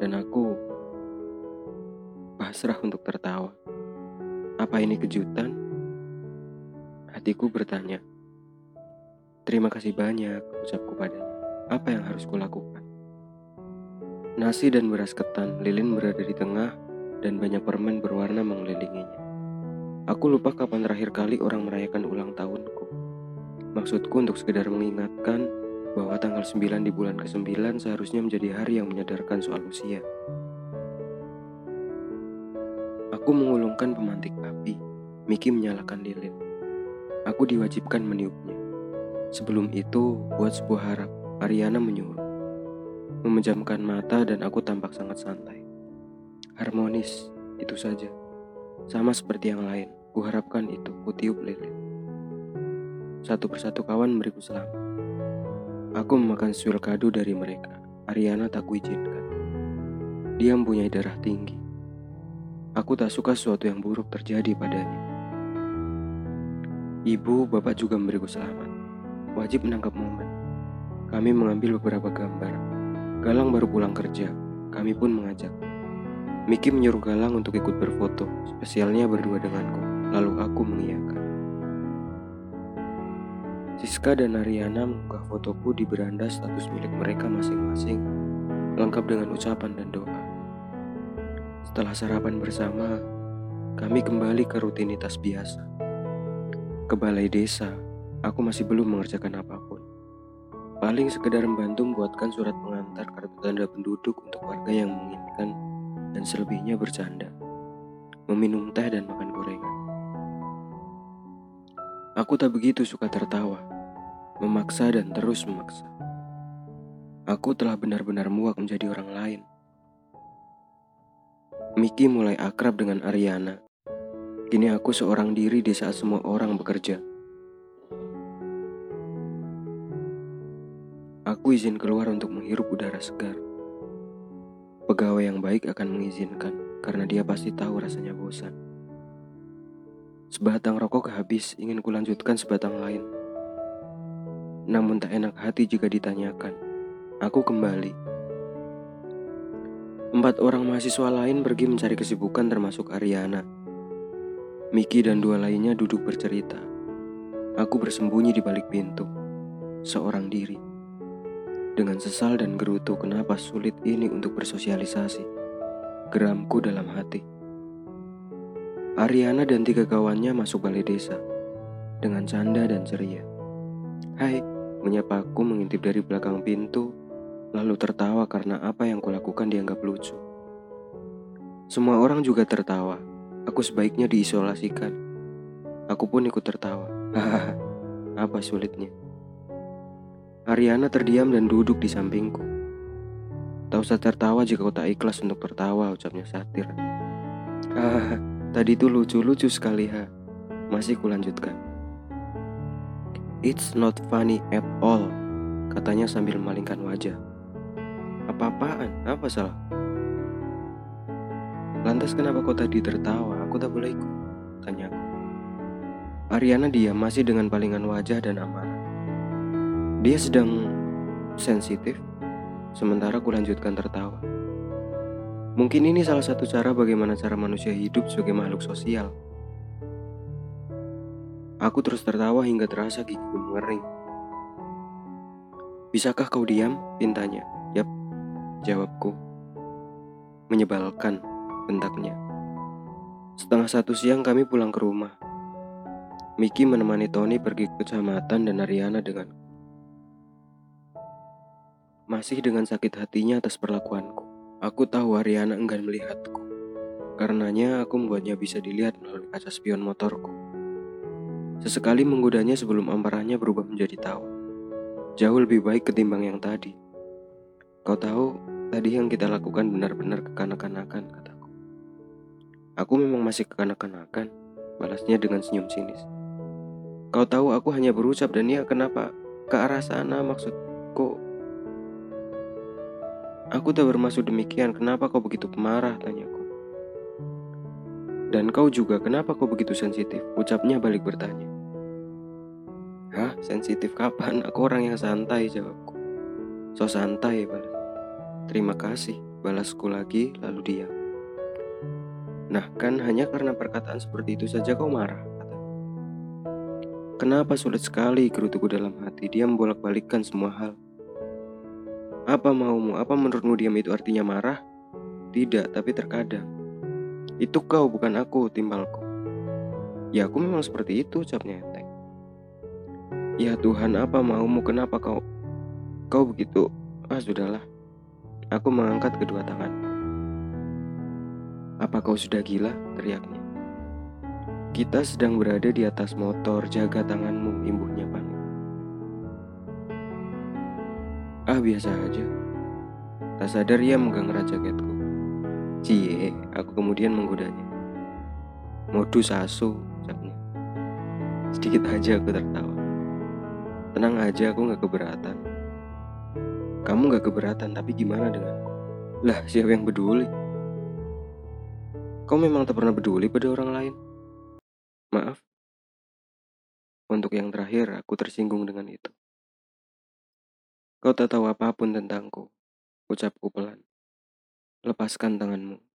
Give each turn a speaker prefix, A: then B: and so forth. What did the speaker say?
A: dan aku pasrah untuk tertawa. Apa ini kejutan? Hatiku bertanya. Terima kasih banyak, ucapku padanya. Apa yang harus kulakukan? Nasi dan beras ketan, lilin berada di tengah, dan banyak permen berwarna mengelilinginya. Aku lupa kapan terakhir kali orang merayakan ulang tahunku. Maksudku untuk sekedar mengingatkan bahwa tanggal 9 di bulan ke-9 seharusnya menjadi hari yang menyadarkan soal usia. Aku mengulungkan pemantik api. Miki menyalakan lilin. Aku diwajibkan meniupnya. Sebelum itu, buat sebuah harap, Ariana menyuruh. Memejamkan mata dan aku tampak sangat santai. Harmonis, itu saja. Sama seperti yang lain, kuharapkan itu, kutiup lilin. Satu persatu kawan memberiku selamat. Aku memakan suil kado dari mereka. Ariana tak kuizinkan. Dia mempunyai darah tinggi. Aku tak suka sesuatu yang buruk terjadi padanya. Ibu, bapak juga memberiku selamat. Wajib menangkap momen. Kami mengambil beberapa gambar. Galang baru pulang kerja. Kami pun mengajak. Miki menyuruh Galang untuk ikut berfoto, spesialnya berdua denganku. Lalu aku mengiyakan. Siska dan Ariana mengunggah fotoku di beranda status milik mereka masing-masing, lengkap dengan ucapan dan doa. Setelah sarapan bersama, kami kembali ke rutinitas biasa. Ke balai desa, aku masih belum mengerjakan apa pun. Paling sekedar membantu membuatkan surat pengantar kartu tanda penduduk untuk warga yang menginginkan dan selebihnya bercanda, meminum teh dan makan gorengan. Aku tak begitu suka tertawa, memaksa dan terus memaksa. Aku telah benar-benar muak menjadi orang lain. Miki mulai akrab dengan Ariana. Kini aku seorang diri di saat semua orang bekerja. Aku izin keluar untuk menghirup udara segar. Pegawai yang baik akan mengizinkan karena dia pasti tahu rasanya bosan. Sebatang rokok habis, ingin kulanjutkan sebatang lain. Namun tak enak hati jika ditanyakan. Aku kembali. Empat orang mahasiswa lain pergi mencari kesibukan termasuk Ariana. Miki dan dua lainnya duduk bercerita. Aku bersembunyi di balik pintu, seorang diri. Dengan sesal dan gerutu kenapa sulit ini untuk bersosialisasi. Geramku dalam hati. Ariana dan tiga kawannya masuk balai desa. Dengan canda dan ceria. Hai, menyapaku mengintip dari belakang pintu, lalu tertawa karena apa yang kulakukan dianggap lucu. Semua orang juga tertawa. Aku sebaiknya diisolasikan. Aku pun ikut tertawa. Hahaha, apa sulitnya? Ariana terdiam dan duduk di sampingku. Tak usah tertawa jika kau tak ikhlas untuk tertawa, ucapnya satir. Ah, tadi itu lucu-lucu sekali ha. Masih kulanjutkan. It's not funny at all, katanya sambil memalingkan wajah. Apa-apaan? Apa salah? Lantas kenapa kau tadi tertawa? Aku tak boleh ikut, tanyaku. Ariana diam masih dengan palingan wajah dan amarah. Dia sedang sensitif, sementara ku lanjutkan tertawa. Mungkin ini salah satu cara bagaimana cara manusia hidup sebagai makhluk sosial. Aku terus tertawa hingga terasa gigiku mengering. Bisakah kau diam? Pintanya. Yap, jawabku. Menyebalkan, bentaknya. Setengah satu siang kami pulang ke rumah. Miki menemani Tony pergi ke kecamatan dan Ariana dengan masih dengan sakit hatinya atas perlakuanku. Aku tahu Ariana enggan melihatku. Karenanya aku membuatnya bisa dilihat melalui kaca spion motorku. Sesekali menggodanya sebelum amarahnya berubah menjadi tawa. Jauh lebih baik ketimbang yang tadi. Kau tahu, tadi yang kita lakukan benar-benar kekanak-kanakan, kataku. Aku memang masih kekanak-kanakan, balasnya dengan senyum sinis. Kau tahu aku hanya berucap dan ya kenapa ke arah sana maksudku Aku tak bermaksud demikian, kenapa kau begitu pemarah, tanyaku. Dan kau juga, kenapa kau begitu sensitif? Ucapnya balik bertanya. Hah, sensitif kapan? Aku orang yang santai, jawabku. So santai, balas. Terima kasih. balasku lagi, lalu diam. Nah, kan hanya karena perkataan seperti itu saja kau marah. Kenapa sulit sekali gerutuku dalam hati? Dia membolak-balikkan semua hal. Apa maumu? Apa menurutmu diam itu artinya marah? Tidak, tapi terkadang. Itu kau, bukan aku, timbalku. Ya aku memang seperti itu, ucapnya enteng. Ya Tuhan, apa maumu? Kenapa kau kau begitu? Ah, sudahlah. Aku mengangkat kedua tangan. Apa kau sudah gila? teriaknya. Kita sedang berada di atas motor, jaga tanganmu, imbuhnya panik. Ah, biasa aja. Tak sadar ia menggang erat jaketku. Cie, aku kemudian menggodanya. Modus asu, ucapnya. Sedikit aja aku tertawa. Tenang aja, aku gak keberatan. Kamu gak keberatan, tapi gimana denganku? Lah, siapa yang peduli? Kau memang tak pernah peduli pada orang lain? Maaf. Untuk yang terakhir, aku tersinggung dengan itu. Kau tak tahu apa pun tentangku. Ucapku pelan. Lepaskan tanganmu.